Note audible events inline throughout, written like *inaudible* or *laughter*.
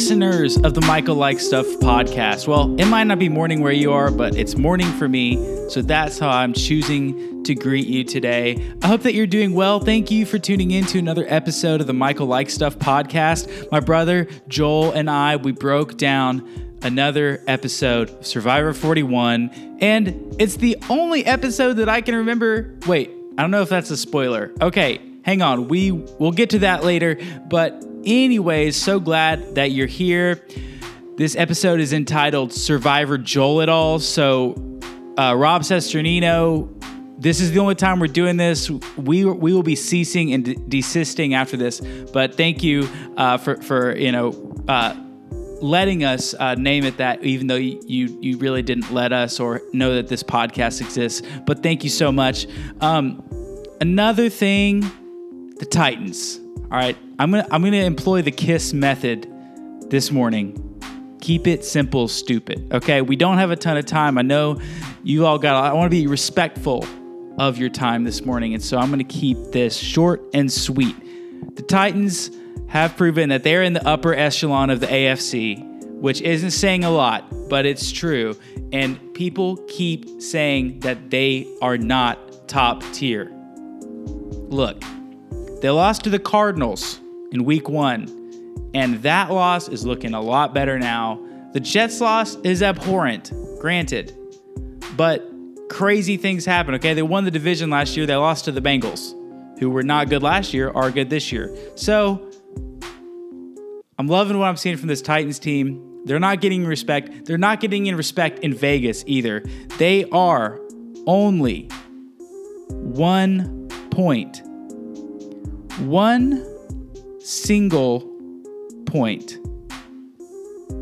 listeners of the Michael Like Stuff podcast. Well, it might not be morning where you are, but it's morning for me. So that's how I'm choosing to greet you today. I hope that you're doing well. Thank you for tuning in to another episode of the Michael Like Stuff podcast. My brother Joel and I, we broke down another episode of Survivor 41, and it's the only episode that I can remember. Wait, I don't know if that's a spoiler. Okay, hang on. We we'll get to that later, but Anyways, so glad that you're here. This episode is entitled Survivor Joel It All. So, uh, Rob Cesternino, this is the only time we're doing this. We we will be ceasing and de- desisting after this. But thank you uh, for for you know uh, letting us uh, name it that, even though you, you, you really didn't let us or know that this podcast exists. But thank you so much. Um, another thing, the Titans. All right, I'm gonna I'm gonna employ the kiss method this morning. Keep it simple, stupid. Okay, we don't have a ton of time. I know you all got. I want to be respectful of your time this morning, and so I'm gonna keep this short and sweet. The Titans have proven that they're in the upper echelon of the AFC, which isn't saying a lot, but it's true. And people keep saying that they are not top tier. Look, they lost to the Cardinals in week one, and that loss is looking a lot better now. The Jets loss is abhorrent, granted, but crazy things happen, okay? They won the division last year, they lost to the Bengals, who were not good last year, are good this year. So, I'm loving what I'm seeing from this Titans team. They're not getting respect. They're not getting in respect in Vegas either. They are only one point one single point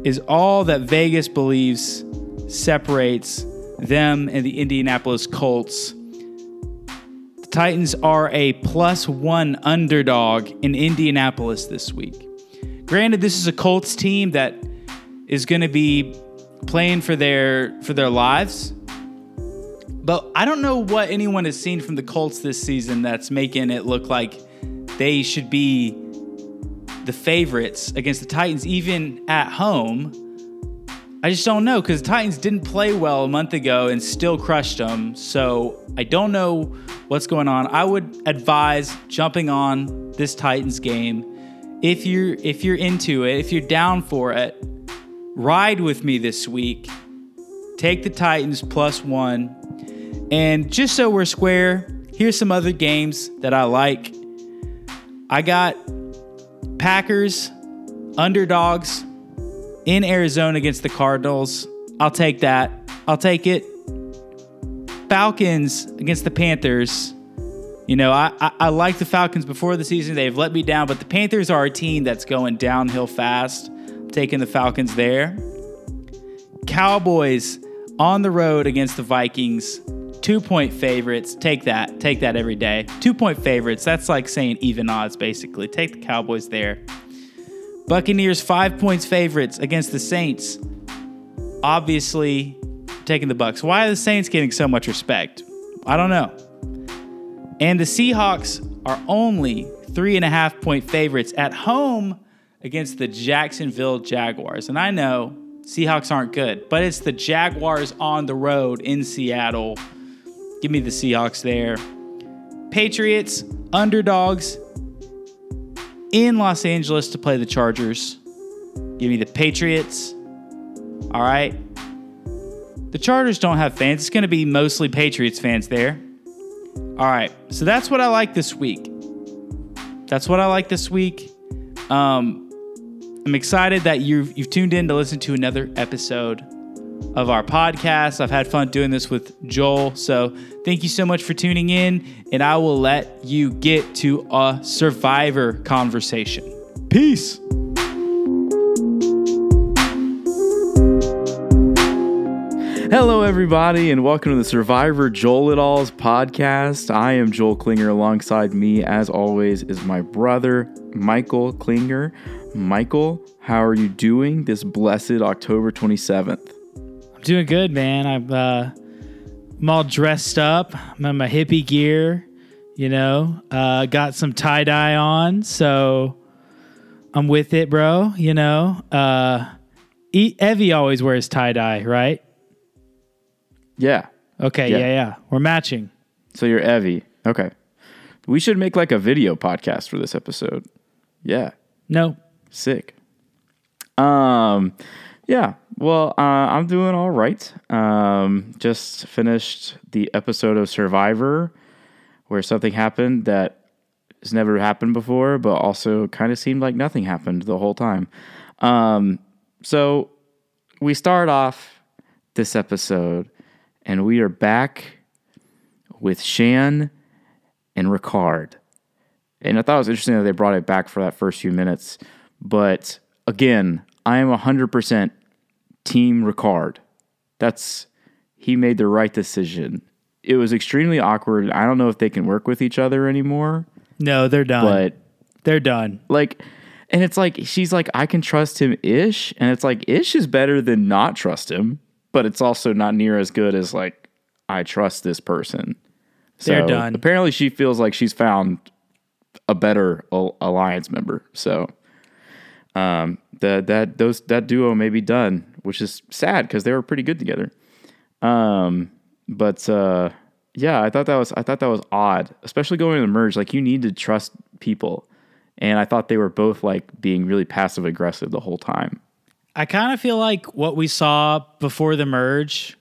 is all that Vegas believes separates them and the Indianapolis Colts. The Titans are a plus one underdog in Indianapolis this week. Granted, this is a Colts team that is going to be playing for their for their lives. But I don't know what anyone has seen from the Colts this season that's making it look like they should be the favorites against the Titans, even at home. I just don't know because the Titans didn't play well a month ago and still crushed them. So I don't know what's going on. I would advise jumping on this Titans game if you're if you're into it, if you're down for it. Ride with me this week. Take the Titans plus one. And just so we're square, here's some other games that I like. I got Packers underdogs in Arizona against the Cardinals. I'll take that. I'll take it. Falcons against the Panthers. You know, I, I, I like the Falcons before the season. They've let me down, but the Panthers are a team that's going downhill fast. I'm taking the Falcons there. Cowboys on the road against the Vikings. Two point favorites. Take that. Take that every day. Two point favorites. That's like saying even odds, basically. Take the Cowboys there. Buccaneers, five points favorites against the Saints. Obviously, taking the Bucks. Why are the Saints getting so much respect? I don't know. And the Seahawks are only three and a half point favorites at home against the Jacksonville Jaguars. And I know Seahawks aren't good, but it's the Jaguars on the road in Seattle. Give me the Seahawks there. Patriots, underdogs in Los Angeles to play the Chargers. Give me the Patriots. All right. The Chargers don't have fans. It's going to be mostly Patriots fans there. All right. So that's what I like this week. That's what I like this week. Um, I'm excited that you've, you've tuned in to listen to another episode of our podcast. I've had fun doing this with Joel. So thank you so much for tuning in, and I will let you get to a survivor conversation. Peace. Hello, everybody, and welcome to the Survivor Joel It Alls podcast. I am Joel Klinger. Alongside me, as always, is my brother, Michael Klinger. Michael, how are you doing this blessed October 27th? I'm doing good, man. I'm uh, I'm all dressed up. I'm in my hippie gear. You know, uh, got some tie dye on, so I'm with it, bro. You know, uh, e- Evvie always wears tie dye, right? Yeah. Okay, Yeah. yeah. yeah, We're matching. So you're Evvie. Okay. We should make like a video podcast for this episode. Yeah. No, Sick. Um, yeah. Well, uh, I'm doing all right. Um, just finished the episode of Survivor where something happened that has never happened before, but also kind of seemed like nothing happened the whole time. Um, so we start off this episode, and we are back with Shan and Ricard. And I thought it was interesting that they brought it back for that first few minutes. But again, I am 100% Team Ricard. That's, he made the right decision. It was extremely awkward. I don't know if they can work with each other anymore, no, they're done. but they're done. like, and it's like, she's like, I can trust him ish. And it's like, ish is better than not trust him, but it's also not near as good as like, I trust this person. They're done. Apparently, she feels like she's found a better alliance member. So, um, that that those that duo may be done, which is sad because they were pretty good together. Um, but uh, yeah, I thought that was I thought that was odd, especially going to the merge. Like you need to trust people, and I thought they were both like being really passive aggressive the whole time. I kind of feel like what we saw before the merge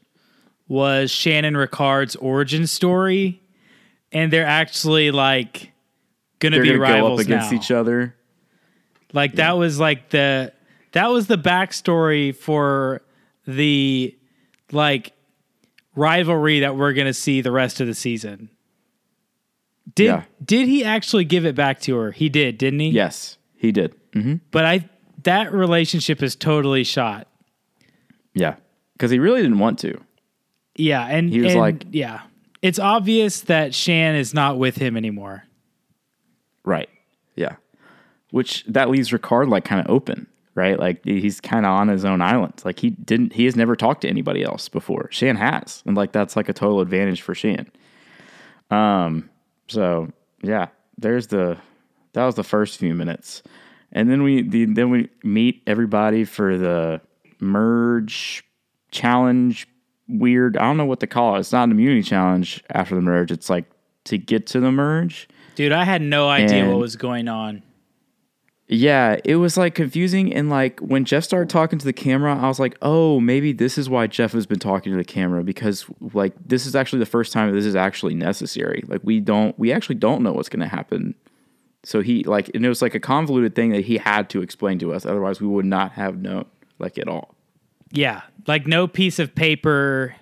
was Shan and Ricard's origin story, and they're actually like gonna They're be gonna go rivals up against now. each other. Like that was like the that was the backstory for the like rivalry that we're gonna see the rest of the season. Did Yeah. did he actually give it back to her? He did, didn't he? Yes, he did. hmm But I that relationship is totally shot. Yeah, because he really didn't want to. Yeah, and He was and, like- yeah, it's obvious that Shan is not with him anymore. Right. Yeah. Which that leaves Ricard like kind of open, right? Like he's kind of on his own island. Like he didn't, he has never talked to anybody else before. Shan has, and like that's like a total advantage for Shan. Um. So yeah, there's the that was the first few minutes, and then we the, then we meet everybody for the merge challenge. Weird. I don't know what to call it. It's not an immunity challenge after the merge. It's like to get to the merge. Dude, I had no idea what was going on. Yeah, it was like confusing. And like when Jeff started talking to the camera, I was like, oh, maybe this is why Jeff has been talking to the camera because like this is actually the first time this is actually necessary. Like we don't, we actually don't know what's going to happen. So he like, and it was like a convoluted thing that he had to explain to us. Otherwise, we would not have known like at all. Yeah, like no piece of paper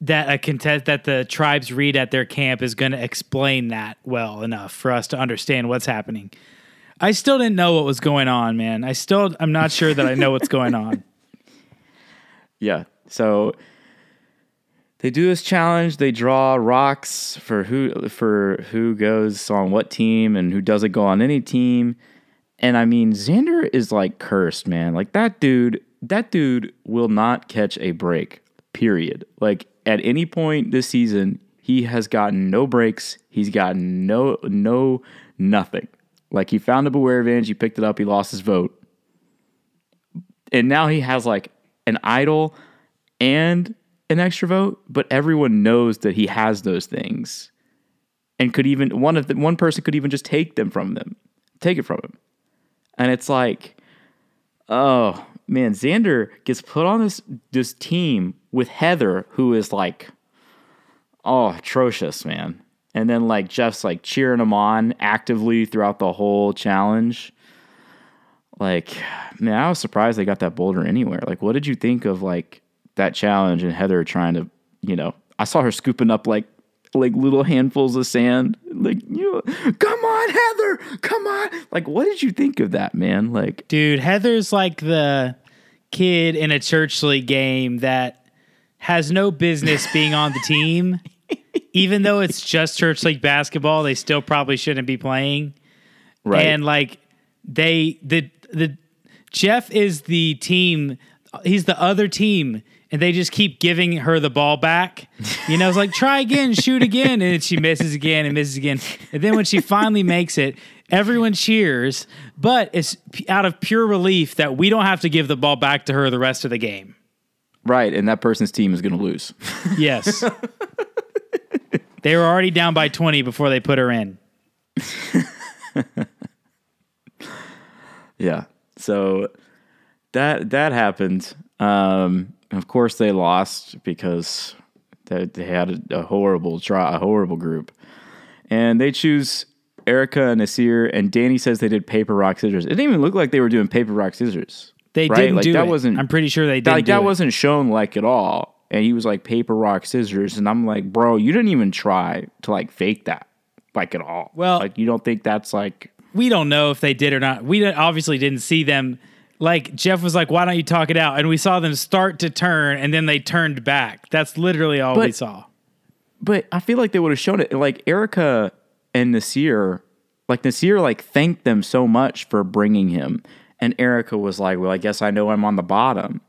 that a contest that the tribes read at their camp is going to explain that well enough for us to understand what's happening. I still didn't know what was going on, man. I still I'm not sure that I know what's going on. *laughs* Yeah. So they do this challenge. They draw rocks for who for who goes on what team and who doesn't go on any team. And I mean, Xander is like cursed, man. Like that dude, that dude will not catch a break. Period. Like at any point this season, he has gotten no breaks. He's gotten no no nothing. Like he found a beware advantage, he picked it up, he lost his vote. And now he has like an idol and an extra vote, but everyone knows that he has those things, and could even one of the one person could even just take them from them, take it from him, and it's like, oh man, Xander gets put on this this team with Heather, who is like, oh atrocious, man, and then like Jeff's like cheering him on actively throughout the whole challenge. Like man i was surprised they got that boulder anywhere. Like what did you think of like that challenge and heather trying to you know i saw her scooping up like like little handfuls of sand. Like you know, come on heather! Come on! Like what did you think of that man? Like Dude, Heather's like the kid in a church league game that has no business being on the team. *laughs* Even though it's just church league basketball, they still probably shouldn't be playing. right And like they the the Jeff is the team he's the other team and they just keep giving her the ball back. You know, it's like try again, shoot again, and she misses again and misses again. And then when she finally makes it, Everyone cheers, but it's out of pure relief that we don't have to give the ball back to her the rest of the game. Right, and that person's team is going to lose. Yes. *laughs* they were already down by 20 before they put her in. *laughs* Yeah. So that that happened. Um, of course, they lost because they, they had a, a horrible try, a horrible group, and they choose Erika and Naseer. And Danny says they did paper rock scissors. It didn't even look like they were doing paper rock scissors. They right? didn't like do that it. wasn't I'm pretty sure they did. like that wasn't shown like at all. And he was like paper rock scissors, and I'm like, bro, you didn't even try to like fake that like at all. Well- like you don't think that's like we don't know if they did or not. We obviously didn't see them. Like Jeff was like, "Why don't you talk it out?" And we saw them start to turn, and then they turned back. That's literally all we saw. But I feel like they would have shown it. Like Erika and Naseer, like Naseer, like thanked them so much for bringing him, and Erika was like, "Well, I guess I know I'm on the bottom."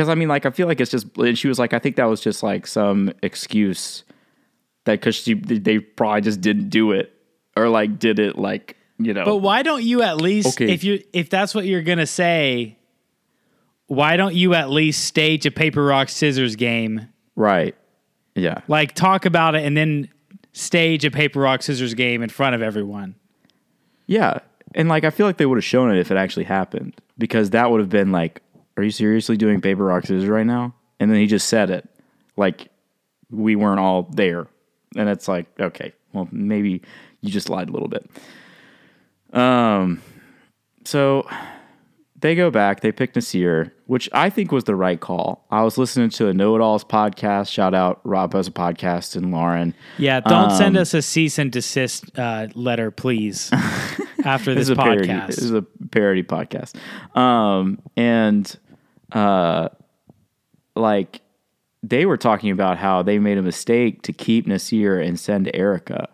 Because I mean, like I feel like it's just, and she was like, I think that was just like some excuse that because she they probably just didn't do it or like did it like you know. But why don't you at least, Okay. if you if that's what you're gonna say, why don't you at least stage a paper rock scissors game? right? Yeah. Like talk about it and then stage a paper rock scissors game in front of everyone. Yeah. And like I feel like they would have shown it if it actually happened. Because that would have been like, Are you seriously doing paper rock scissors right now? And then he just said it. Like we weren't all there. And it's like, okay, well maybe you just lied a little bit. Um so they go back, they pick Naseer, which I think was the right call. I was listening to a Know It Alls podcast. Shout out Rob has a podcast and Lauren. Yeah, don't send Um, us a cease and desist uh, letter, please. *laughs* after this, is a parody. podcast, This is a parody podcast. Um, and uh, like they were talking about how they made a mistake to keep Naseer and send Erika,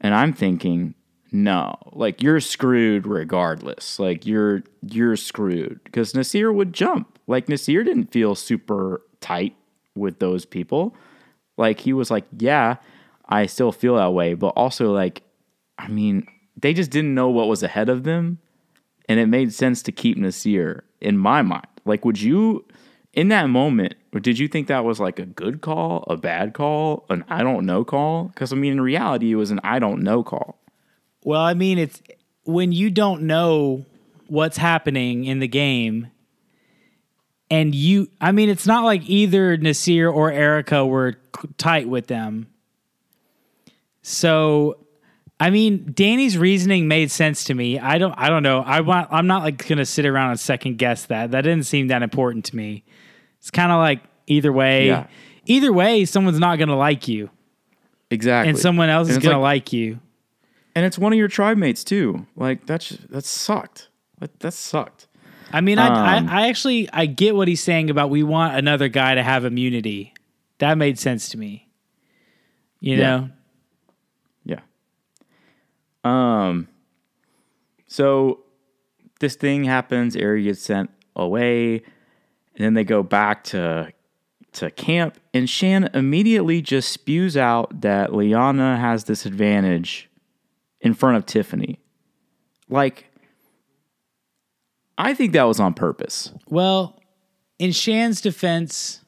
and I'm thinking, no, like you're screwed regardless. Like you're you're screwed because Naseer would jump. Like Naseer didn't feel super tight with those people. Like he was like, yeah, I still feel that way, but also like, I mean, they just didn't know what was ahead of them, and it made sense to keep Naseer in my mind. Like, would you, in that moment, did you think that was like a good call, a bad call, an I don't know call? Because I mean, in reality, it was an I don't know call. Well, I mean, it's when you don't know what's happening in the game, and you, I mean, it's not like either Naseer or Erika were tight with them. So, I mean, Danny's reasoning made sense to me. I don't, I don't know. I want, I'm not like gonna sit around and second guess that. That didn't seem that important to me. It's kind of like either way, Yeah. either way, someone's not gonna like you, Exactly. and someone else And is gonna like- like you. and it's one of your tribe mates too. Like that's that sucked. That, that sucked. I mean, Um, I, I, I actually I get what he's saying about we want another guy to have immunity. That made sense to me. You Yeah. know. Um. So this thing happens. Ari gets sent away, and then they go back to to camp, and Shan immediately just spews out that Liana has this advantage in front of Tiffany. Like, I think that was on purpose. well, in Shan's defense,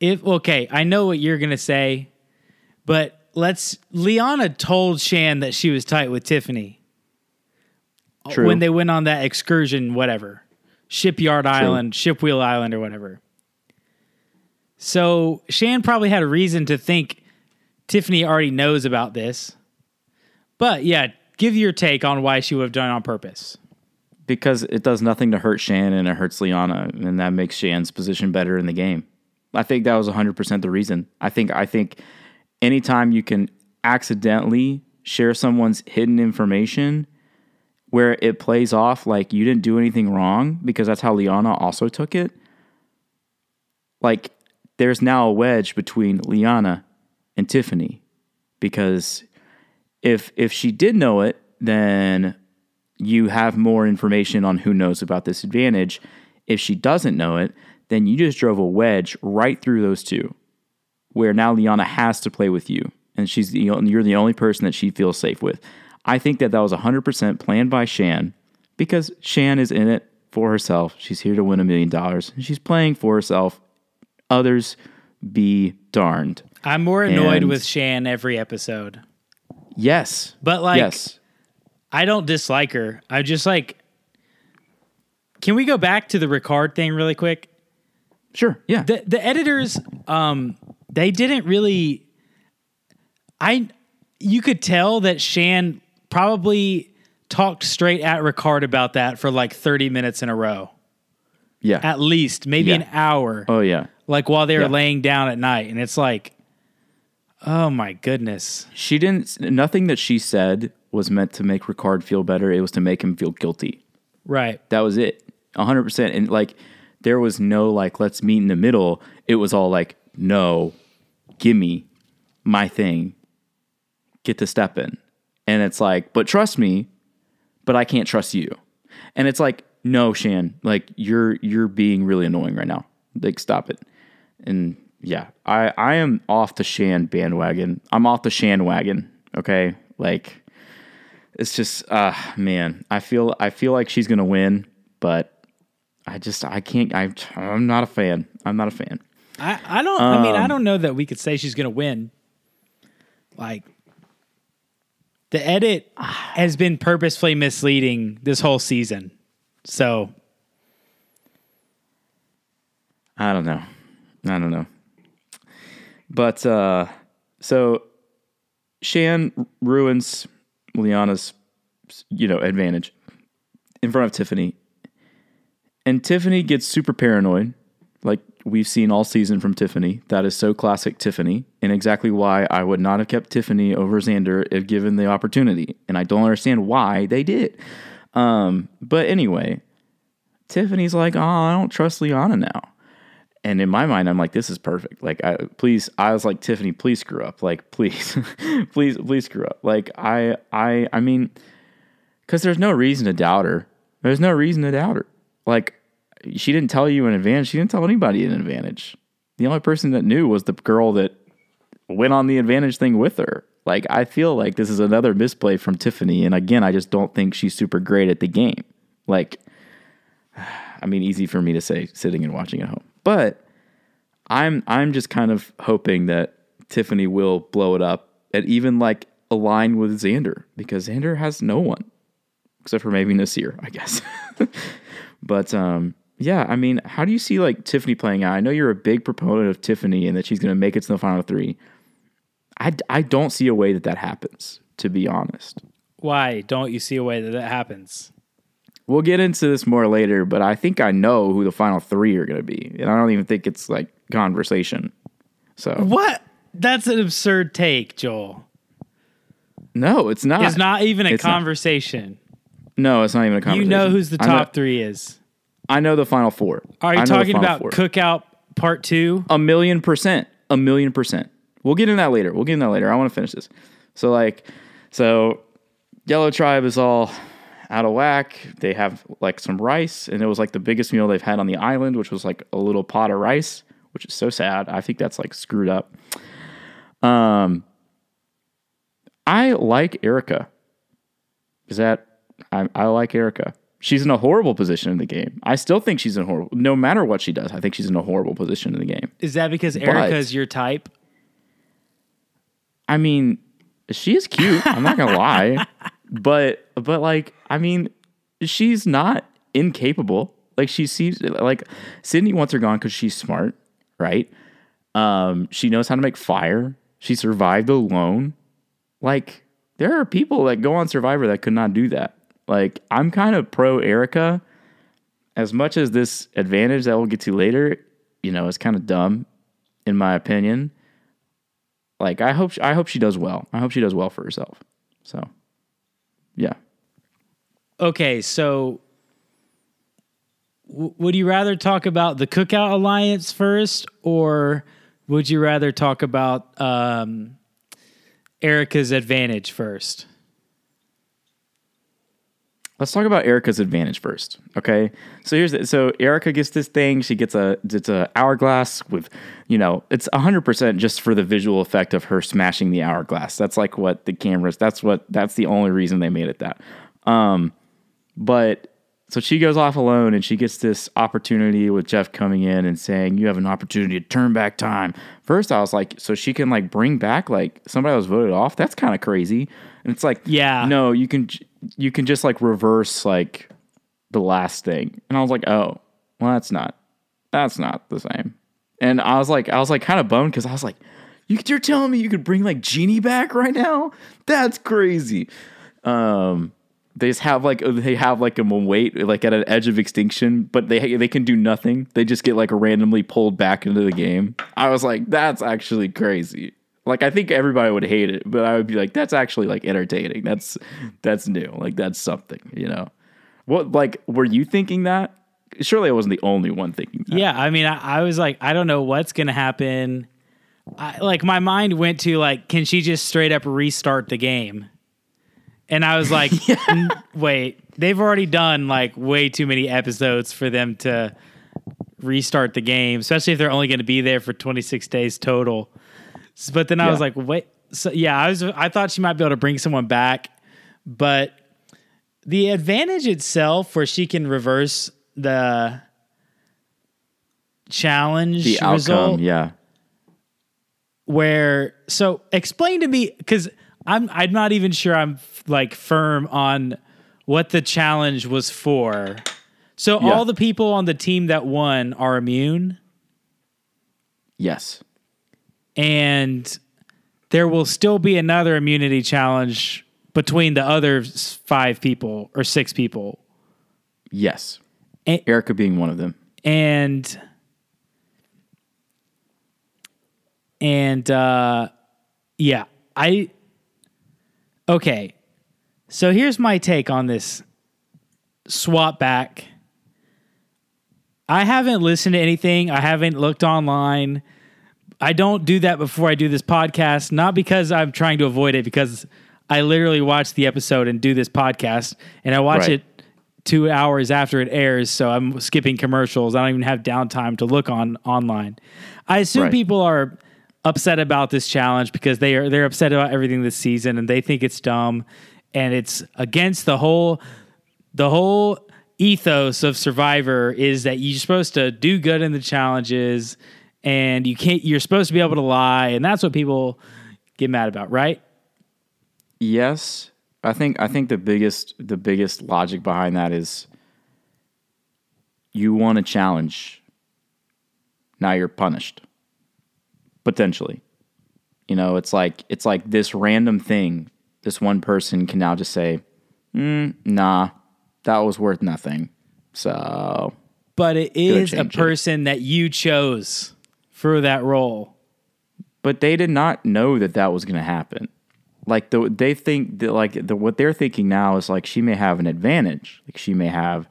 if okay, I know what you're gonna say, but let's. Liana told Shan that she was tight with Tiffany True. when they went on that excursion, whatever, Shipyard Island, Shipwheel Island, or whatever. So Shan probably had a reason to think Tiffany already knows about this. But yeah, give your take on why she would have done it on purpose. because it does nothing to hurt Shan and it hurts Liana, and that makes Shan's position better in the game. I think that was 100% the reason. I think I think anytime you can accidentally share someone's hidden information where it plays off like you didn't do anything wrong because that's how Liana also took it. Like there's now a wedge between Liana and Tiffany because if if she did know it, then you have more information on who knows about this advantage. If she doesn't know it, then you just drove a wedge right through those two, where now Liana has to play with you, and she's the you're the only person that she feels safe with. I think that that was 100% planned by Shan because Shan is in it for herself. She's here to win a million dollars. She's playing for herself. Others be darned. I'm more annoyed And- with Shan every episode. Yes. But like yes. I don't dislike her. I just like Can we go back to the Ricard thing really quick? Sure. Yeah. The the editors um they didn't really I you could tell that Shan probably talked straight at Ricard about that for like 30 minutes in a row. yeah. At least, maybe Yeah. an hour. oh yeah. like while they were Yeah. laying down at night and it's like oh my goodness She didn't nothing that she said was meant to make Ricard feel better. It was to make him feel guilty. right That was it. 100%. And like, there was no like, let's meet in the middle. It was all like, no, give me my thing. Get to step in. And it's like, but trust me, but I can't trust you. And it's like, no, Shan, like you're you're being really annoying right now. Like, stop it. And yeah, I I am off the Shan bandwagon. I'm off the Shan wagon. Okay, like it's just uh man i feel i feel like she's gonna win but i just i can't I, i'm not a fan i'm not a fan i, I don't i mean i Um, don't know that we could say she's gonna win. Like the edit has been purposefully misleading this whole season. So i don't know. I don't know. But uh so shan ruins liana's you know advantage in front of tiffany. And tiffany gets super paranoid we've seen all season from Tiffany. That is so classic Tiffany, and exactly why I would not have kept Tiffany over Xander if given the opportunity. And I don't understand why they did. Um, but anyway, Tiffany's like, oh, I don't trust Liana now. And in my mind, I'm like, this is perfect. Like, I please, I was like, Tiffany, please screw up. Like, please, *laughs* please, please screw up. Like, I, I, I mean, because there's no reason to doubt her. There's no reason to doubt her. Like, she didn't tell you in advance. She didn't tell anybody in advantage. The only person that knew was the girl that went on the advantage thing with her. Like, I feel like this is another misplay from Tiffany. And again, I just don't think she's super great at the game. Like, *sighs* I mean, easy for me to say sitting and watching at home. But I'm I'm just kind of hoping that Tiffany will blow it up and even like align with Xander because Xander has no one except for maybe Naseer, I guess. *laughs* but um, yeah, I mean, how do you see like Tiffany playing out? I know you're a big proponent of Tiffany and that she's going to make it to the final three. I, I don't see a way that that happens, to be honest. why don't you see a way that that happens We'll get into this more later, but I think I know who the final three are going to be. And I don't even think it's like conversation. So, what that's an absurd take joel no, it's not. it's not even a It's not. conversation No, it's not even a conversation. you know who's the top three is I know the final four. are you talking about four. cookout part two A million percent. A million percent. We'll get into that later. We'll get into that later. I want to finish this. So like, so Yellow Tribe is all out of whack. They have like some rice, and it was like the biggest meal they've had on the island, which was like a little pot of rice, which is so sad. I think that's like screwed up. Um, I like Erika. Is that I, I like Erika. She's in a horrible position in the game. I still think she's in horrible. No matter what she does, I think she's in a horrible position in the game. Is that because Erika is your type? I mean, she is cute. I'm not gonna lie, *laughs* but but like, I mean, she's not incapable. Like she seems like Sydney wants her gone because she's smart, right? Um, she knows how to make fire. She survived alone. Like there are people that go on Survivor that could not do that. Like I'm kind of pro Erika. As much as this advantage that we'll get to later, you know, is kind of dumb, in my opinion like I hope I hope she does well. I hope she does well for herself. So, yeah. Okay, so w- would you rather talk about the Cookout Alliance first, or would you rather talk about um, Erika's advantage first? Let's talk about Erika's advantage first. Okay, so here's the, so Erika gets this thing. She gets a it's a hourglass with, you know, it's hundred percent just for the visual effect of her smashing the hourglass. That's like what the cameras. That's what that's the only reason they made it that. Um, but so she goes off alone and she gets this opportunity with Jeff coming in and saying, You have an opportunity to turn back time. First, I was like, So she can like bring back like somebody that was voted off? That's kind of crazy. And it's like, Yeah. No, you can, you can just like reverse like the last thing. And I was like, Oh, well, that's not, that's not the same. And I was like, I was like kind of bummed because I was like, you, You're telling me you could bring like Genie back right now? That's crazy. Um, they just have like they have like a wait like at an edge of extinction, but they they can do nothing. They just get like randomly pulled back into the game. I was like, that's actually crazy. Like I think everybody would hate it, but I would be like, that's actually like entertaining. That's that's new. Like that's something, you know. What like were you thinking that? Surely I wasn't the only one thinking that. Yeah, I mean, I, I was like, I don't know what's gonna happen. I, like my mind went to like, can she just straight up restart the game? And I was *laughs* like, "N- wait, they've already done like way too many episodes for them to restart the game, especially if they're only going to be there for 26 days total. But then I was like, wait, so yeah, I was I thought she might be able to bring someone back, but the advantage itself where she can reverse the challenge The outcome, result yeah. where so explain to me because i'm i'm not even sure i'm f- like firm on what the challenge was for so Yeah. all the people on the team that won are immune Yes. And there will still be another immunity challenge between the other five people or six people. Yes. And- Erica being one of them. and and uh yeah i okay. So here's my take on this swap back. I haven't listened to anything. I haven't looked online i don't do that before i do this podcast not because i'm trying to avoid it because i literally watch the episode and do this podcast and i watch Right. it two hours after it airs, so I'm skipping commercials. I don't even have downtime to look on online. I assume Right. people are upset about this challenge because they are they're upset about everything this season and they think it's dumb and it's against the whole the whole ethos of Survivor is that you're supposed to do good in the challenges and you can't you're supposed to be able to lie and that's what people get mad about, right? Yes, I think I think the biggest the biggest logic behind that is you want a challenge. Now you're punished. Potentially. You know, it's like it's like this random thing. This one person can now just say, mm, "Nah, that was worth nothing." So But it is a change it. person that you chose for that role. but they did not know that that was going to happen. Like the, they think that like the, what they're thinking now is like she may have an advantage. Like she may have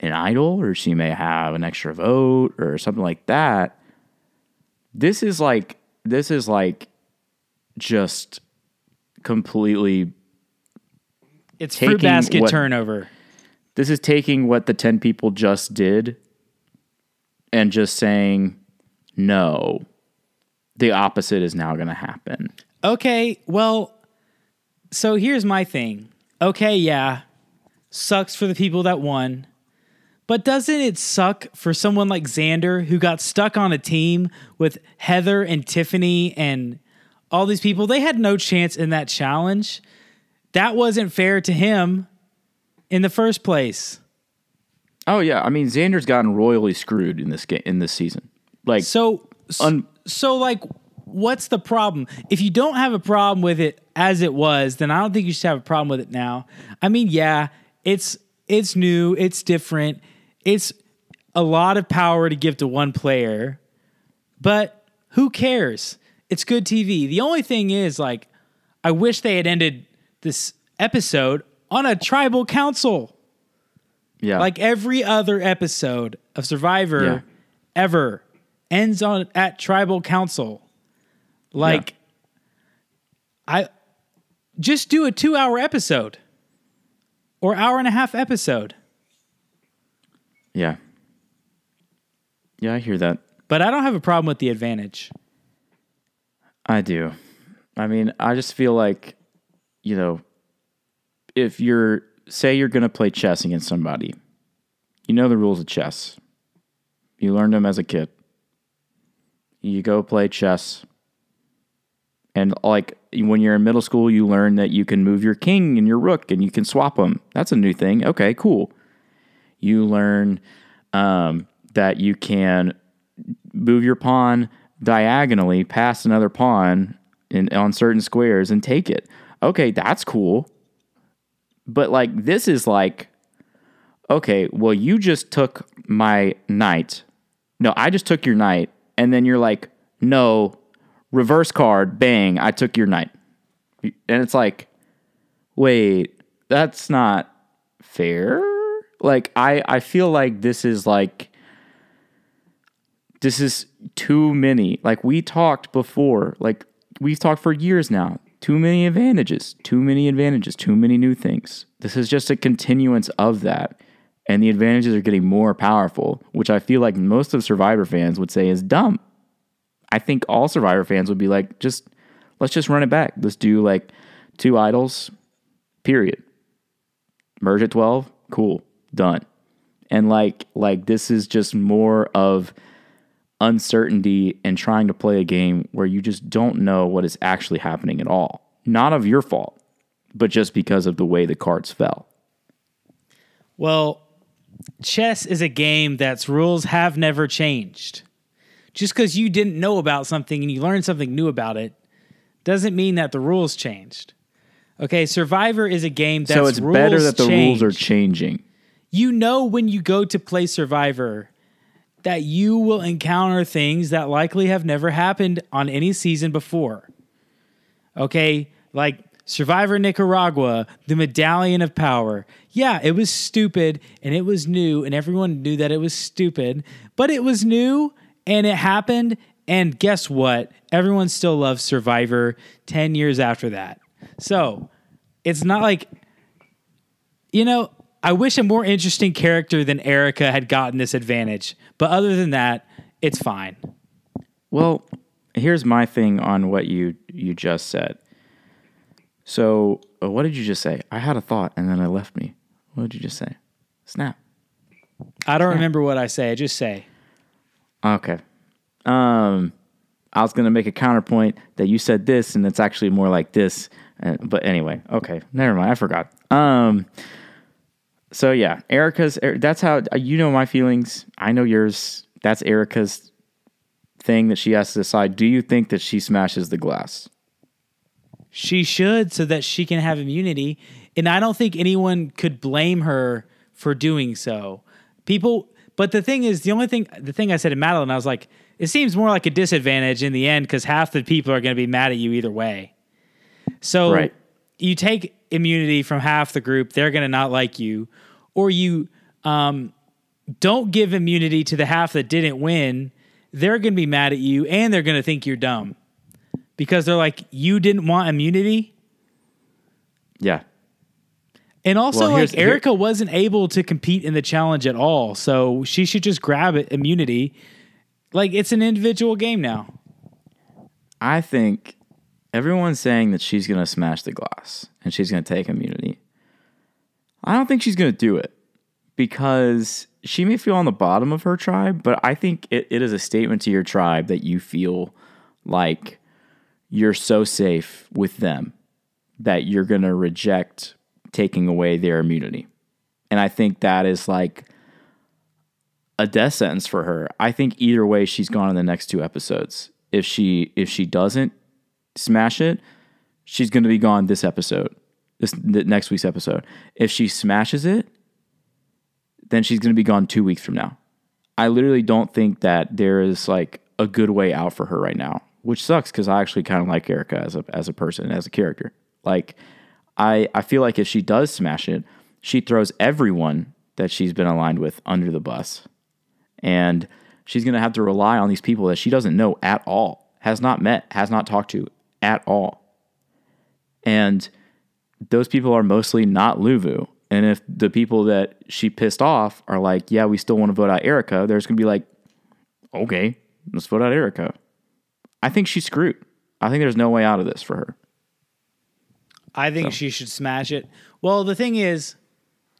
an idol or she may have an extra vote or something like that. This is like this is like just completely It's fruit basket what- turnover. this is taking what the 10 people just did and just saying no. The opposite is now going to happen. Okay, well, so here's my thing. Okay, yeah, sucks for the people that won. But doesn't it suck for someone like Xander who got stuck on a team with Heather and Tiffany and all these people? They had no chance in that challenge. That wasn't fair to him in the first place. Oh yeah, I mean Xander's gotten royally screwed in this game in this season. Like So, Un- so like, what's the problem? If you don't have a problem with it as it was, then I don't think you should have a problem with it now. I mean, yeah, it's it's new, it's different, it's a lot of power to give to one player, but who cares? It's good TV. The only thing is, like, I wish they had ended this episode on a tribal council yeah, like every other episode of Survivor Yeah. ever ends on at tribal council. Like I just do a 2-hour episode. or hour and a half episode. Yeah. Yeah, I hear that. But I don't have a problem with the advantage. I do. I mean, I just feel like, you know, if you're, say you're going to play chess against somebody, you know the rules of chess. You learned them as a kid. You go play chess. And like when you're in middle school, you learn that you can move your king and your rook and you can swap them. That's a new thing. Okay, cool. You learn um, that you can move your pawn diagonally past another pawn in, on certain squares and take it. Okay, that's cool. But like this is like okay, well you just took my knight. No, I just took your knight and then you're like, "No, reverse card, bang, I took your knight." And it's like, "Wait, that's not fair?" Like I I feel like this is like this is too many. Like we talked before, like we've talked for years now. Too many advantages, too many advantages, too many new things. This is just a continuance of that. And the advantages are getting more powerful, which I feel like most of Survivor fans would say is dumb. I think all Survivor fans would be like, just let's just run it back. Let's do like two idols, period. Merge at 12, cool, done. And like like this is just more of uncertainty and trying to play a game where you just don't know what is actually happening at all. Not of your fault, but just because of the way the cards fell. Well, chess is a game that's rules have never changed. Just because you didn't know about something and you learned something new about it doesn't mean that the rules changed. Okay, Survivor is a game that's so it's better that the change. rules are changing. You know when you go to play Survivor that you will encounter things that likely have never happened on any season before. Okay, like Survivor Nicaragua, the Medallion of Power. Yeah, it was stupid and it was new, and everyone knew that it was stupid, but it was new and it happened. And guess what? Everyone still loves Survivor 10 years after that. So it's not like, you know, I wish a more interesting character than Erika had gotten this advantage. But other than that, it's fine. Well, here's my thing on what you you just said. So, uh, what did you just say? I had a thought and then I left me. What did you just say? Snap. I don't remember what I say. I just say. Okay. Um, I was gonna make a counterpoint that you said this, and it's actually more like this. Uh, but anyway, okay, never mind. I forgot. Um, so yeah, Erika's. Er, that's how uh, you know my feelings. I know yours. That's Erika's thing that she has to decide. Do you think that she smashes the glass? She should so that she can have immunity. And I don't think anyone could blame her for doing so. People, but the thing is, the only thing, the thing I said to Madeline, I was like, it seems more like a disadvantage in the end because half the people are going to be mad at you either way. So Right. you take immunity from half the group, they're going to not like you, or you um, don't give immunity to the half that didn't win, they're going to be mad at you and they're going to think you're dumb because they're like, you didn't want immunity. Yeah. And also, Well, like here's- here- Erika wasn't able to compete in the challenge at all, so she should just grab it immunity. Like it's an individual game now. I think everyone's saying that she's going to smash the glass and she's going to take immunity. I don't think she's going to do it because she may feel on the bottom of her tribe, but I think it, it is a statement to your tribe that you feel like you're so safe with them that you're going to reject taking away their immunity. And I think that is like a death sentence for her. I think either way she's gone in the next two episodes. If she if she doesn't smash it, she's going to be gone this episode. This the next week's episode. If she smashes it, then she's going to be gone 2 weeks from now. I literally don't think that there is like a good way out for her right now, which sucks cuz I actually kind of like Erika as a as a person, as a character. Like I I feel like if she does smash it, she throws everyone that she's been aligned with under the bus and she's to have to rely on these people that she doesn't know at all, has not met, has not talked to at all. And those people are mostly not Luvu. And if the people that she pissed off are like, yeah, we still want to vote out Erika, there's to be like, okay, let's vote out Erika. I think she's screwed. I think there's no way out of this for her. I think she should smash it. Well, the thing is,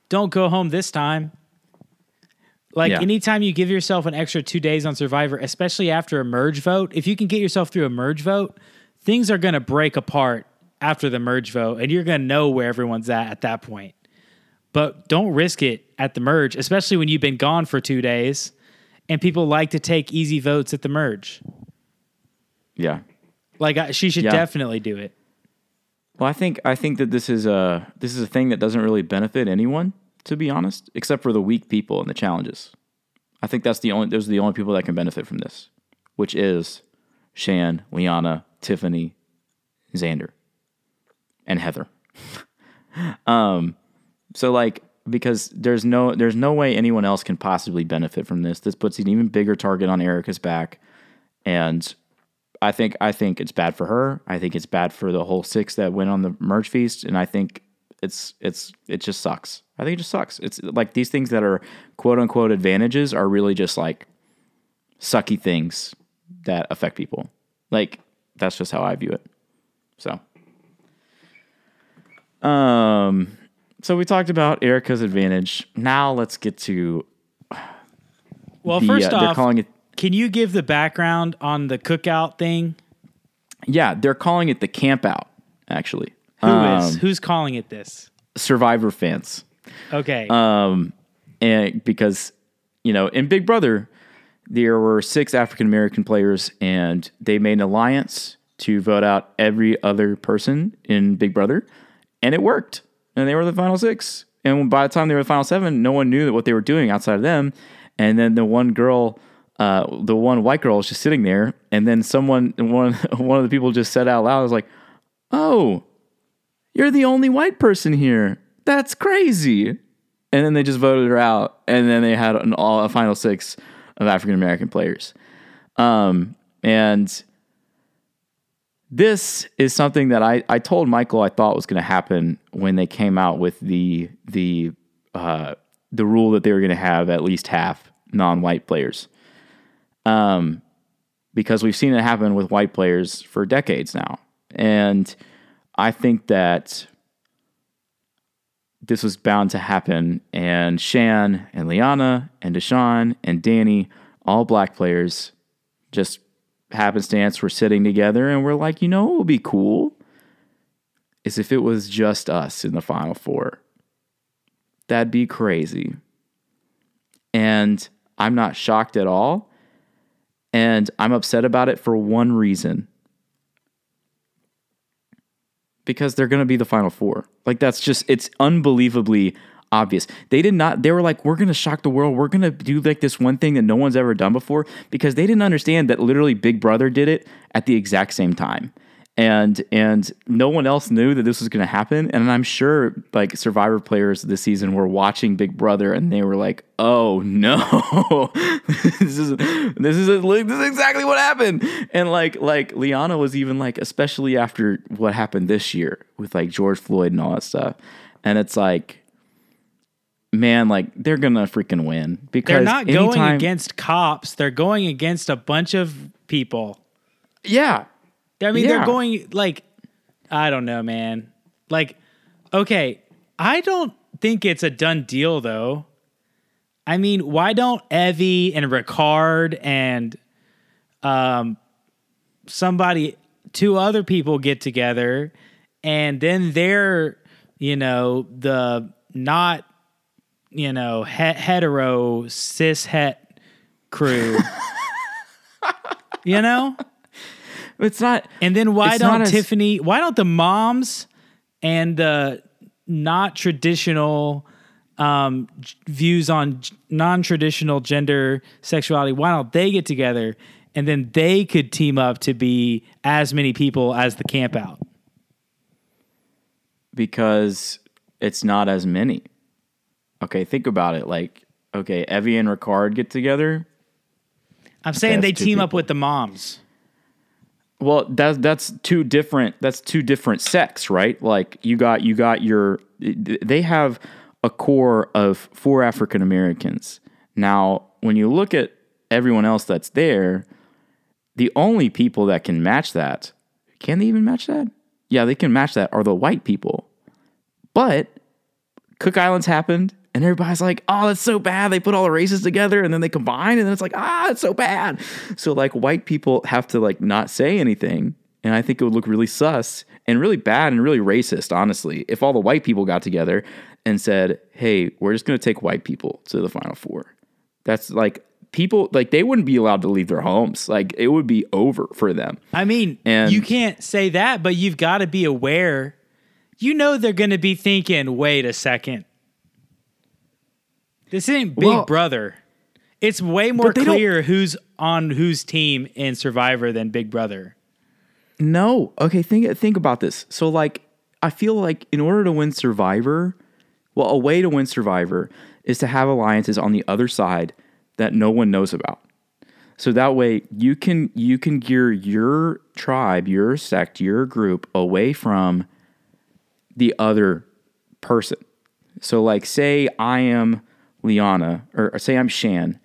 don't go home this time. Like Yeah. anytime you give yourself an extra two days on Survivor, especially after a merge vote, if you can get yourself through a merge vote, things are going to break apart after the merge vote, and you're going to know where everyone's at at that point. But don't risk it at the merge, especially when you've been gone for two days, and people like to take easy votes at the merge. Yeah. Like I- she should Yeah. definitely do it. Well, I think I think that this is a this is a thing that doesn't really benefit anyone, to be honest, except for the weak people and the challenges. I think that's the only those are the only people that can benefit from this, which is Shan, Liana, Tiffany, Xander, and Heather. *laughs* um, so like because there's no there's no way anyone else can possibly benefit from this. This puts an even bigger target on Erika's back, and I think I think it's bad for her. I think it's bad for the whole six that went on the merge feast, and I think it's it's it just sucks. I think it just sucks. It's like these things that are quote unquote advantages are really just like sucky things that affect people. Like that's just how I view it. So, um, so we talked about Erika's advantage. Now let's get to Well, the. first uh, they're calling it Can you give the background on the cookout thing? yeah, they're calling it the camp out. Actually, Who is Um, who's calling it this? Survivor fans. Okay. Um, and because you know, in Big Brother, there were six African American players, and they made an alliance to vote out every other person in Big Brother, and it worked. And they were the final six. And by the time they were the final seven, no one knew what they were doing outside of them. And then the one girl, uh, the one white girl, was just sitting there, and then someone, one, *laughs* one of the people, just said out loud, "Was like, oh." You're the only white person here. That's crazy. And then they just voted her out, and then they had an all a final six of African American players. Um, and this is something that I, I told Michael I thought was going to happen when they came out with the the uh, the rule that they were going to have at least half non-white players. Um, because we've seen it happen with white players for decades now, and I think that this was bound to happen. And Shan and Liana and Deshawn and Danny, all black players, just happenstance were sitting together and we're like, you know what would be cool? Is if it was just us in the final four. That'd be crazy. And I'm not shocked at all. And I'm upset about it for one reason because they're going to be the final four. Like that's just it's unbelievably obvious. They did not they were like we're going to shock the world. We're going to do like this one thing that no one's ever done before because they didn't understand that literally Big Brother did it at the exact same time. And and no one else knew that this was going to happen and I'm sure like survivor players this season were watching Big Brother and they were like, "Oh no. *laughs* this is this is this is exactly what happened." And like like Liana was even like especially after what happened this year with like George Floyd and all that stuff. And it's like man, like they're going to freaking win because They're not going against cops. They're going against a bunch of people. Yeah. I mean, Yeah. they're going like I don't know, man. Like, okay, I don't think it's a done deal though. I mean, why don't Evvie and Ricard and um somebody two other people get together and then they're, you know, the not you know, he- hetero cis het crew. *laughs* you know? It's not And then why It's not don't as- Tiffany? Why don't the moms and the not traditional um, views on non-traditional gender sexuality? Why don't they get together and then they could team up to be as many people as the camp out? because it's not as many. Okay, think about it. Like, okay, Evvie and Ricard get together. I'm saying they that's two team up with the moms. Well, that's that's two different. That's two different sects, right? Like you got you got your. They have a core of four African Americans. Now, when you look at everyone else that's there, the only people that can match that, can they even match that? Yeah, they can match that are the white people. But Cook Islands happened, and everybody's like, oh, that's so bad. They put all the races together and then they combine, and then it's like, ah, it's so bad. So, like, white people have to, like, not say anything. And I think it would look really sus and really bad and really racist, honestly, if all the white people got together and said, hey, we're just going to take white people to the Final Four. That's like, people, like, they wouldn't be allowed to leave their homes. Like, it would be over for them. I mean, And- you can't say that, but you've got to be aware. You know they're going to be thinking, wait a second. This ain't Big Well- Brother. It's way more clear who's on whose team in Survivor than Big Brother. No. Okay, think think about this. So like I feel like in order to win Survivor, well, a way to win Survivor is to have alliances on the other side that no one knows about. So that way you can you can gear your tribe, your sect, your group away from the other person. So like say I am Liana or, or say I'm Shan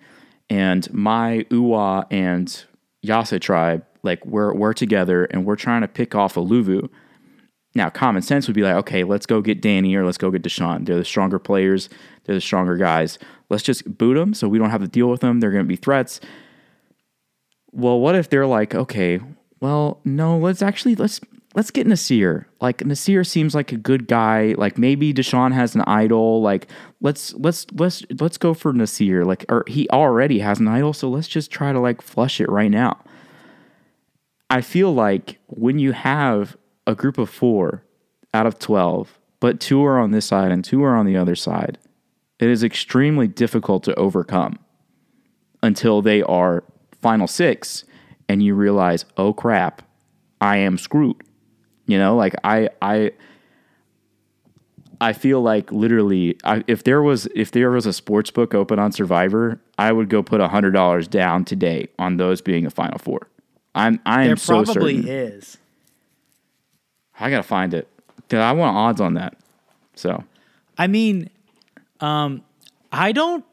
and my Ua and Yase tribe, like we're we're together and we're trying to pick off a Luvu. Now, common sense would be like, okay, let's go get Danny or let's go get Deshawn. They're the stronger players. They're the stronger guys. Let's just boot them so we don't have to deal with them. They're going to be threats. Well, what if they're like, okay, well, no, let's actually let's let's get Naseer. Like Naseer seems like a good guy. Like maybe Deshawn has an idol. Like let's let's let's let's go for Naseer. Like or he already has an idol, so let's just try to like flush it right now. I feel like when you have a group of four out of 12, but two are on this side and two are on the other side, it is extremely difficult to overcome until they are final six and you realize, oh crap, I am screwed. You know, like I, I, I feel like literally, I, if there was if there was a sports book open on Survivor, I would go put hundred dollars down today on those being a Final Four. I'm I am There so probably certain. is. I gotta find it. 'Cause I want odds on that. So I mean, um, I don't,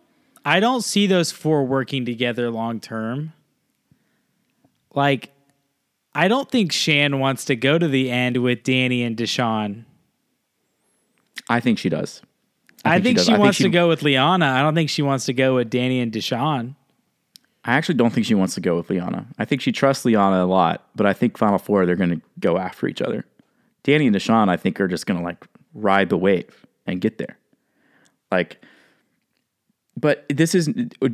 I don't see those four working together long term. Like, I don't think Shan wants to go to the end with Danny and Deshawn. I think she does. I think, does. she I wants to she- go with Liana. I don't think she wants to go with Danny and Deshawn. I actually don't think she wants to go with Liana. I think she trusts Liana a lot, but I think Final Four they're going to go after each other. Danny and Deshawn, I think, are just going to like ride the wave and get there. Like, but this is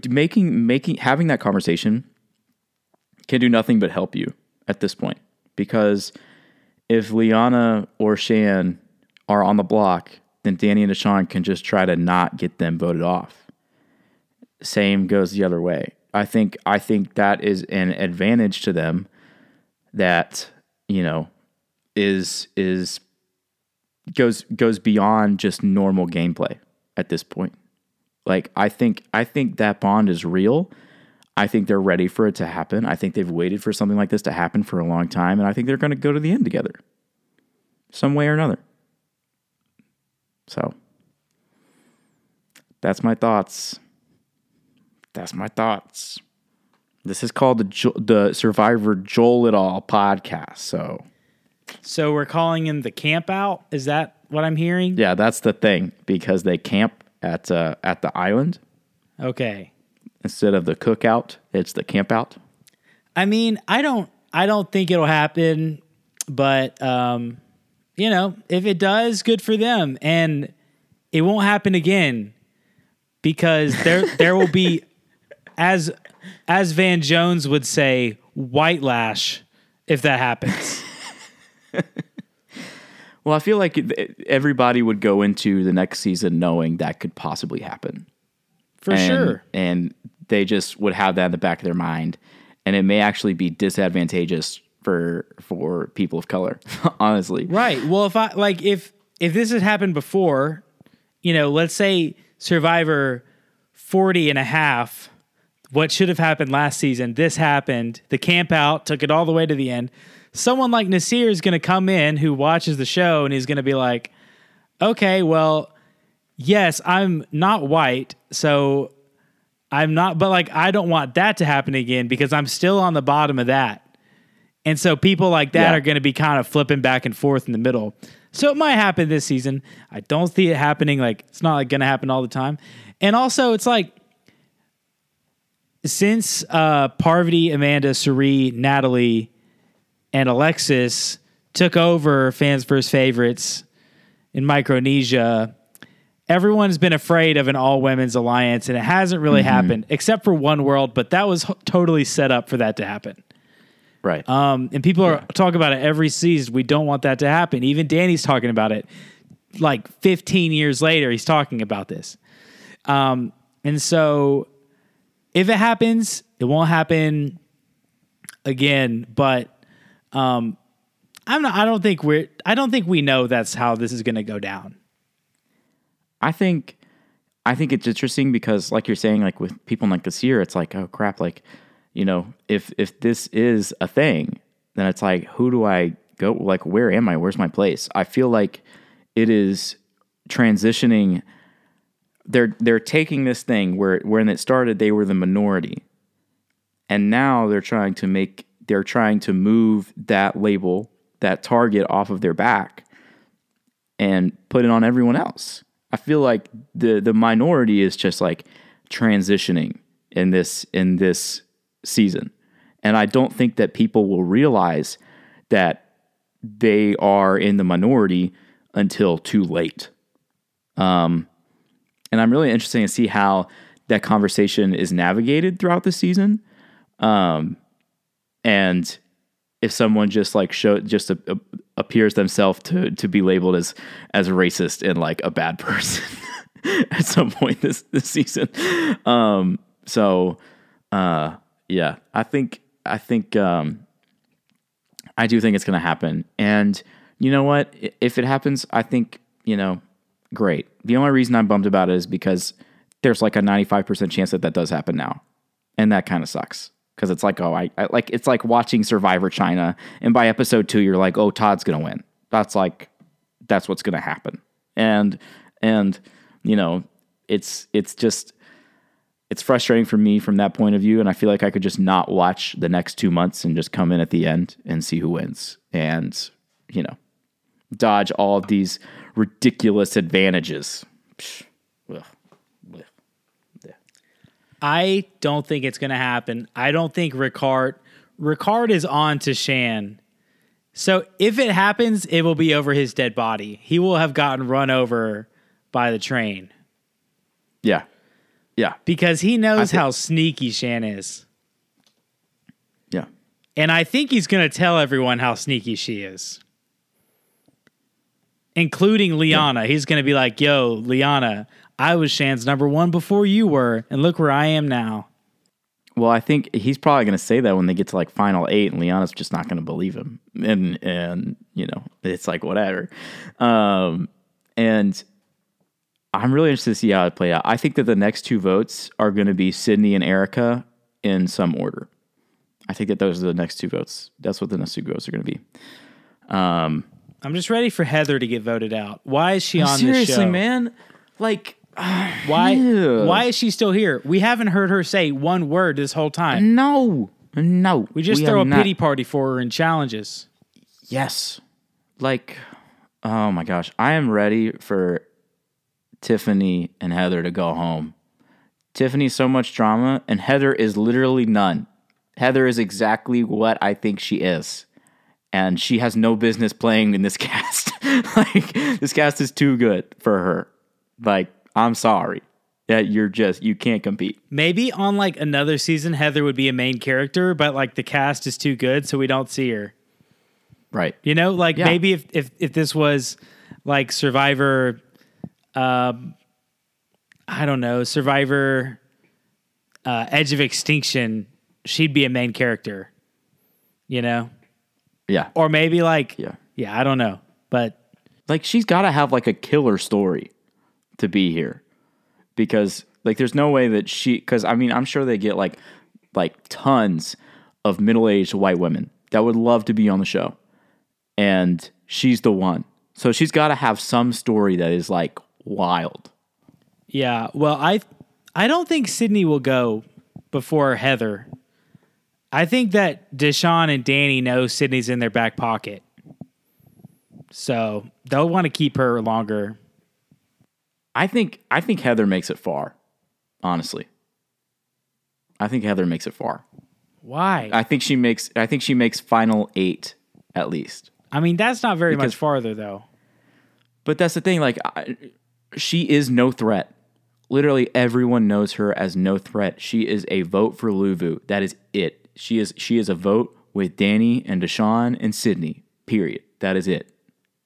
making making having that conversation can do nothing but help you at this point because if Liana or Shan are on the block, then Danny and Deshawn can just try to not get them voted off same goes the other way. I think I think that is an advantage to them that you know is is goes goes beyond just normal gameplay at this point. Like I think I think that bond is real. I think they're ready for it to happen. I think they've waited for something like this to happen for a long time and I think they're going to go to the end together. Some way or another. So that's my thoughts. That's my thoughts. This is called the jo- the Survivor Joel It All podcast. So So we're calling in the camp out. Is that what I'm hearing? yeah, that's the thing because they camp at uh, at the island Okay. Instead of the cookout. It's the campout? I mean, I don't I don't think it'll happen, but um, you know, if it does, good for them. And it won't happen again because there *laughs* there will be as as Van Jones would say, white lash if that happens. *laughs* Well, I feel like everybody would go into the next season knowing that could possibly happen. For and, sure. And they just would have that in the back of their mind, and it may actually be disadvantageous for for people of color. *laughs* honestly, Right. Well, if I like if if this had happened before, you know, let's say Survivor 40 and a half, what should have happened last season, this happened, the camp out took it all the way to the end. Someone like Naseer is going to come in who watches the show and he's going to be like, "Okay, well, yes, I'm not white, so I'm not, but like, I don't want that to happen again because I'm still on the bottom of that. And so people like that Yeah. are going to be kind of flipping back and forth in the middle. So it might happen this season. I don't see it happening. Like, it's not like going to happen all the time. And also, it's like, since uh, Parvati, Amanda, Cirie, Natalie, and Alexis took over fans versus favorites in Micronesia, everyone's been afraid of an all women's alliance, and it hasn't really happened except for One World, but that was h- totally set up for that to happen. Right. Um, and people are talking about it every season. We don't want that to happen. Even Danny's talking about it. Like 15 years later, he's talking about this. Um, and so, if it happens, it won't happen again. But um, I'm not. I don't think we're. I don't think we know that's how this is going to go down. I think I think it's interesting because like you're saying, like with people like this year, it's like, oh crap, like, you know, if if this is a thing, then it's like, who do I go like where am I? Where's my place? I feel like it is transitioning they're they're taking this thing where when it started they were the minority. And now they're trying to make they're trying to move that label, that target off of their back and put it on everyone else. I feel like the the minority is just like transitioning in this in this season. And I don't think that people will realize that they are in the minority until too late. Um and I'm really interested to see how that conversation is navigated throughout the season. Um and if someone just like show just a, a- appears themselves to to be labeled as as racist and like a bad *laughs* person *laughs* at some point this this season. Um so uh yeah i think i think um i do think it's going to happen. And you know what? If it happens i think you know great. The only reason i'm bummed about it is because there's like a 95% chance that that does happen now. And that kind of sucks because it's like oh I, I like it's like watching survivor china and by episode two you're like oh todd's gonna win. That's like that's what's gonna happen. And and you know it's it's just it's frustrating for me from that point of view and i feel like i could just not watch the next two months and just come in at the end and see who wins. And you know dodge all of these ridiculous advantages. Psh, ugh, ugh. I don't think it's going to happen. I don't think Ricard Ricard is on to Shan. So if it happens, it will be over his dead body. He will have gotten run over by the train yeah yeah because he knows thi- how sneaky Shan is. yeah And I think he's going to tell everyone how sneaky she is. Including Liana. He's going to be like, "Yo, Liana, I was Shan's number 1 before you were, and look where I am now." Well, I think he's probably going to say that when they get to like final eight, and Liana's just not going to believe him, and and you know it's like whatever. Um, and I'm really interested to see how it play out. I think that the next two votes are going to be Sydney and Erika in some order. I think that those are the next two votes. That's what the next two votes are going to be. Um, I'm just ready for Heather to get voted out. Why is she on this seriously, show? man, like *sighs* Why why is she still here? We haven't heard her say one word this whole time. no, no, We just have throw a not- pity party for her in challenges. Yes. Like, oh my gosh. I am ready for Tiffany and Heather to go home. Tiffany's so much drama, and Heather is literally none. Heather is exactly what I think she is. And she has no business playing in this *laughs* cast. like, this cast is too good for her. Like, I'm sorry. That you're just, you can't compete. Maybe on like another season, Heather would be a main character, but like the cast is too good, so we don't see her. Right. You know, like Yeah. maybe if, if if this was like Survivor, um, I don't know, Survivor, uh, Edge of Extinction, she'd be a main character. You know, Yeah. or maybe like Yeah. yeah, I don't know, but like she's got to have like a killer story to be here because like there's no way that she because i mean i'm sure they get like like tons of middle-aged white women that would love to be on the show and she's the one so she's got to have some story that is like wild Yeah. Well, I I don't think Sydney will go before Heather. I think that Deshawn and Danny know Sydney's in their back pocket. So they'll want to keep her longer. I think I think Heather makes it far. Honestly. I think Heather makes it far. Why? I think she makes I think she makes final 8 at least. I mean, that's not very Because- much farther though. But that's the thing like I, she is no threat. Literally everyone knows her as no threat. She is a vote for Luvu. That is it. She is she is a vote with Danny and Deshawn and Sydney. Period. That is it.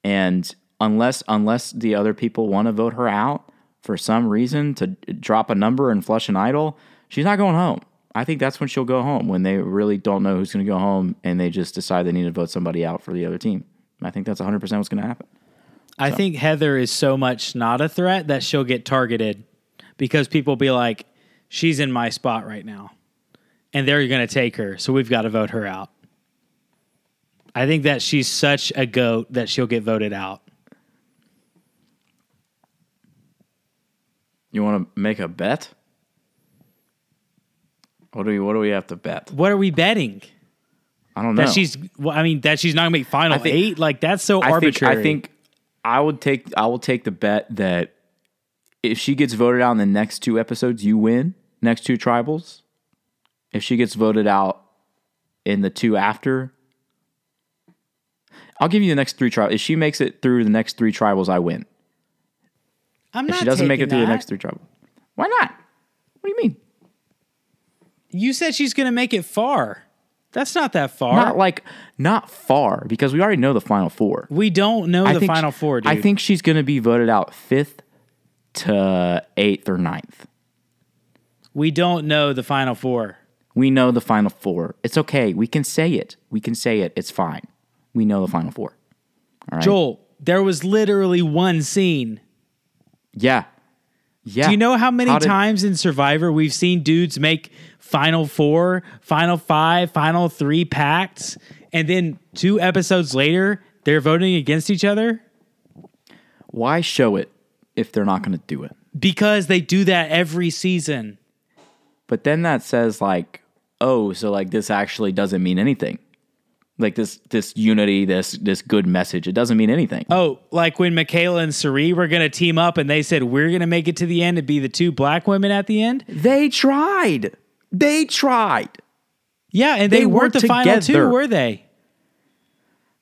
And unless unless the other people want to vote her out for some reason to drop a number and flush an idol, she's not going home. I think that's when she'll go home when they really don't know who's going to go home and they just decide they need to vote somebody out for the other team. I think that's 100% what's going to happen. I think Heather is so much not a threat that she'll get targeted because people be like, she's in my spot right now. And they're going to take her. So we've got to vote her out. I think that she's such a goat that she'll get voted out. You want to make a bet? What do we What do we have to bet? What are we betting? I don't know. That she's, well, I mean, that she's not going to make final think- eight? Like, that's so I think arbitrary. I think I would take I will take the bet that if she gets voted out in the next two episodes, you win. Next two tribals. If she gets voted out in the two after, I'll give you the next three tribals. If she makes it through the next three tribals, I win. I'm If not she doesn't make it through the next three trouble. why not? What do you mean? You said she's going to make it far. That's not that far. Not like not far because we already know the final four. we don't know I the final she- four, dude. I think she's going to be voted out fifth to eighth or ninth. we don't know the final four. We know the final four. It's okay. We can say it. We can say it. It's fine. We know the final four. All right. Joel, there was literally one scene. Yeah. Yeah. Do you know how many How did- times in Survivor we've seen dudes make final four, final five, final three pacts, and then two episodes later, they're voting against each other? Why show it if they're not going to do it? Because they do that every season. But then that says like, oh, so like this actually doesn't mean anything. Like this this unity, this this good message, it doesn't mean anything. Oh, like when Michaela and Cirie were going to team up and they said, we're going to make it to the end and be the two black women at the end? They tried. They tried. Yeah, and they, They weren't were the final two, were they?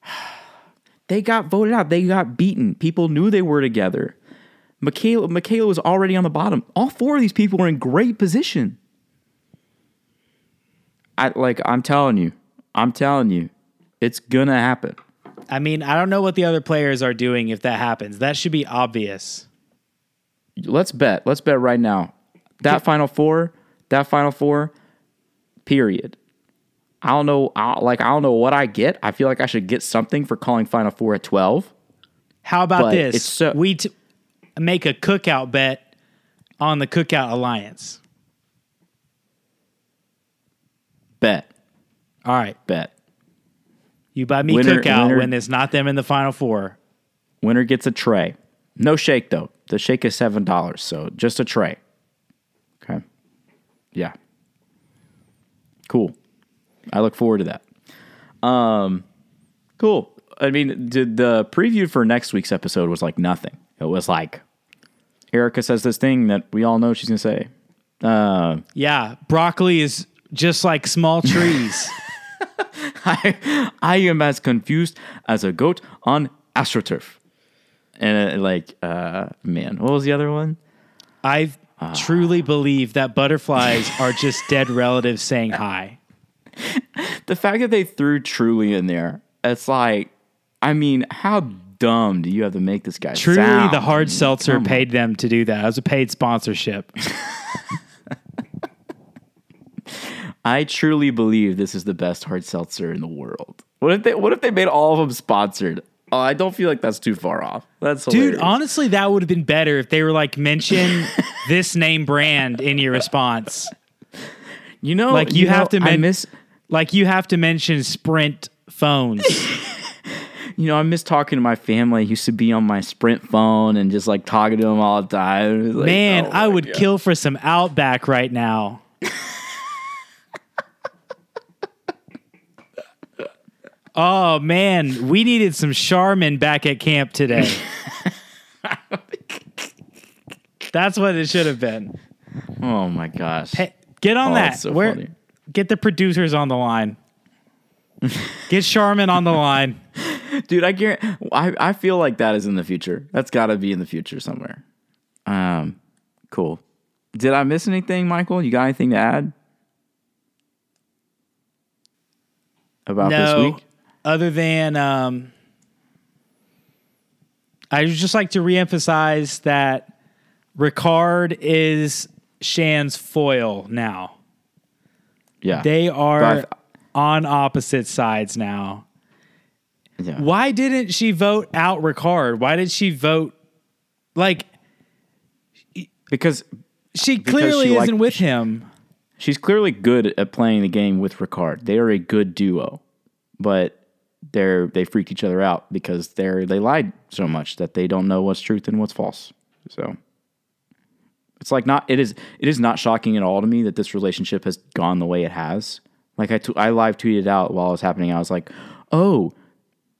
*sighs* They got voted out. They got beaten. People knew they were together. Michaela, Michaela was already on the bottom. All four of these people were in great position. I like I'm telling you. I'm telling you. It's gonna happen. I mean, I don't know what the other players are doing if that happens. That should be obvious. Let's bet. Let's bet right now. That final four, that final four, period. I don't know. I, like I don't know what I get. I feel like I should get something for calling final four at twelve. How about this? so- we t- make a cookout bet on the Cookout Alliance. Bet. All right. Bet. You buy me Winner- cookout winner- when it's not them in the final four. Winner gets a tray. No shake though. The shake is seven dollars, so just a tray. Okay. Yeah. Cool. I look forward to that. Um, cool. I mean, did the preview for next week's episode was like nothing. It was like Erika says this thing that we all know she's gonna say. Uh, Yeah, broccoli is just like small *laughs* trees. *laughs* I, I am as confused as a goat on astroturf. And uh, like, uh, man, what was the other one? I truly believe that butterflies are just *laughs* dead relatives saying hi. the fact that they threw truly in there, it's like, I mean, how dumb do you have to make this guy Truly, sound? the hard seltzer Come on. paid them to do that. It was a paid sponsorship. *laughs* I truly believe this is the best hard seltzer in the world. What if they? What if they made all of them sponsored? Oh, I don't feel like that's too far off. That's Dude, honestly, that would have been better if they were like, mention *laughs* this name brand in your response. you know, like, you have know, to men- miss. Like, you have to mention Sprint phones. *laughs* you know, I miss talking to my family. I used to be on my Sprint phone and just like talking to them all the time. Like, Man, oh I would God. kill for some Outback right now. Oh man, we needed some Charmin back at camp today. That's what it should have been. Oh my gosh. Hey, get on Oh, that. so Where, funny. Get the producers on the line. get Charmin on the line. Dude, I guarantee, I, I feel like that is in the future. That's got to be in the future somewhere. Um, cool. Did I miss anything, Michael? You got anything to add about no, this week? Other than um, I would just like to reemphasize that Ricard is Shan's foil now. Yeah. They are on opposite sides now. yeah. Why didn't she vote out Ricard? Why did she vote like Because she Because clearly she isn't with him? she's clearly good at playing the game with Ricard. They are a good duo, but they're they freak each other out because they're they lied so much that they don't know what's truth and what's false. So it's like not it is it is not shocking at all to me that this relationship has gone the way it has. Like I t- I live tweeted out while it was happening. I was like, oh,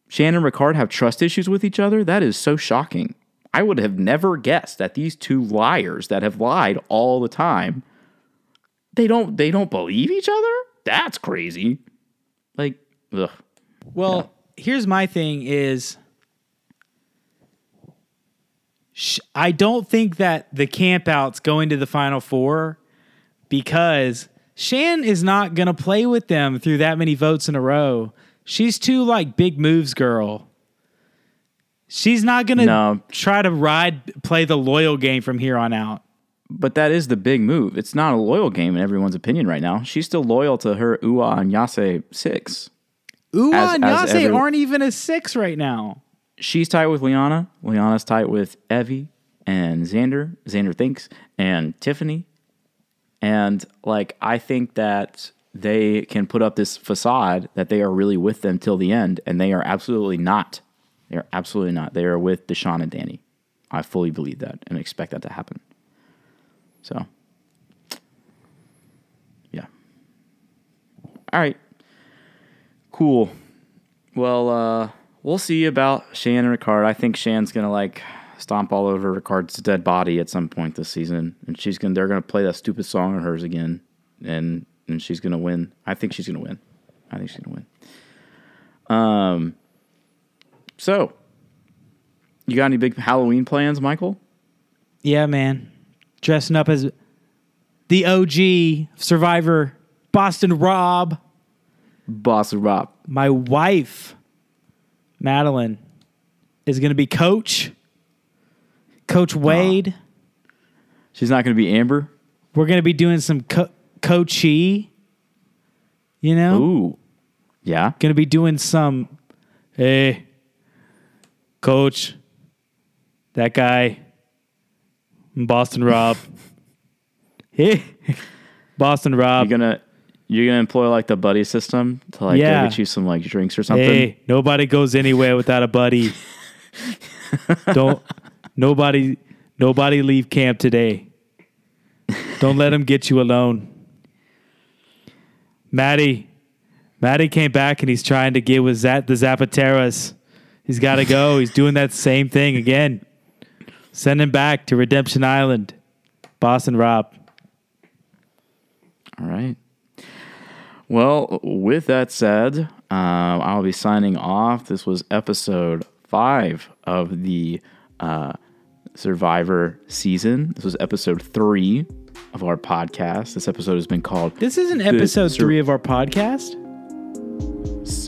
Shan and Ricard have trust issues with each other. That is so shocking. I would have never guessed that these two liars that have lied all the time they don't they don't believe each other that's crazy like ugh. Well, here's my thing is sh- I don't think that the campouts going to the final 4 because Shan is not going to play with them through that many votes in a row. She's too like big moves girl. She's not going to No. try to ride play the loyal game from here on out. but that is the big move it's not a loyal game in everyone's opinion right now she's still loyal to her Ua and Yase six Ua As- and as Yase every- aren't even a 6 right now. she's tight with Liana. Liana's tight with Evvie and Xander. Xander thinks and Tiffany. And like I think that they can put up this facade that they are really with them till the end and they are absolutely not. They are absolutely not. They are with Deshawn and Danny. I fully believe that and expect that to happen. So, yeah. All right. Cool. Well, uh, we'll see about Shan and Ricard. I think Shan's gonna like stomp all over Ricard's dead body at some point this season, and she's gonna they're gonna play that stupid song of hers again, and and she's gonna win. I think she's gonna win. I think she's gonna win. Um. So, you got any big Halloween plans, Michael? Yeah, man. Dressing up as the OG survivor, Boston Rob. Boss Rob. My wife, Madeline, is going to be coach. Coach ah. Wade. She's not gonna be Amber. We're going to be doing some co- coachy. You know? Ooh. Yeah. Going to be doing some, hey, coach, that guy, Boston Rob. *laughs* hey, Boston Rob. You're gonna you're gonna employ like the buddy system to like Yeah. go get you some like drinks or something. Hey, nobody goes anywhere without a buddy. *laughs* Don't nobody nobody leave camp today. Don't let him get you alone. Maddie, Maddie came back and he's trying to get with Zat the Zapateras. He's got to go. He's doing that same thing again. Send him back to Redemption Island. Boston Rob. All right. Well, with that said, um, I'll be signing off. This was episode five of the uh, Survivor season. This was episode three of our podcast. This episode has been called This isn't episode Sur- three of our podcast.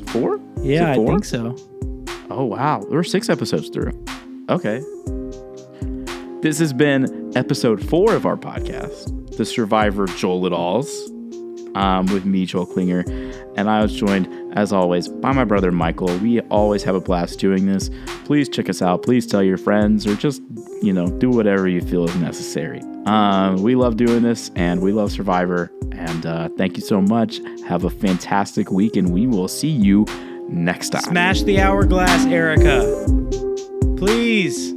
Four. Yeah, it I think so. Oh wow, there were six episodes through. Okay. This has been episode four of our podcast, The Survivor Joel It Alls, um, with me, Joel Klinger, and I was joined, as always, by my brother Michael. We always have a blast doing this. Please check us out. Please tell your friends, or just you know, do whatever you feel is necessary. Um, we love doing this, and we love Survivor. And uh, thank you so much. Have a fantastic week, and we will see you next time. Smash the hourglass, Erika. Please.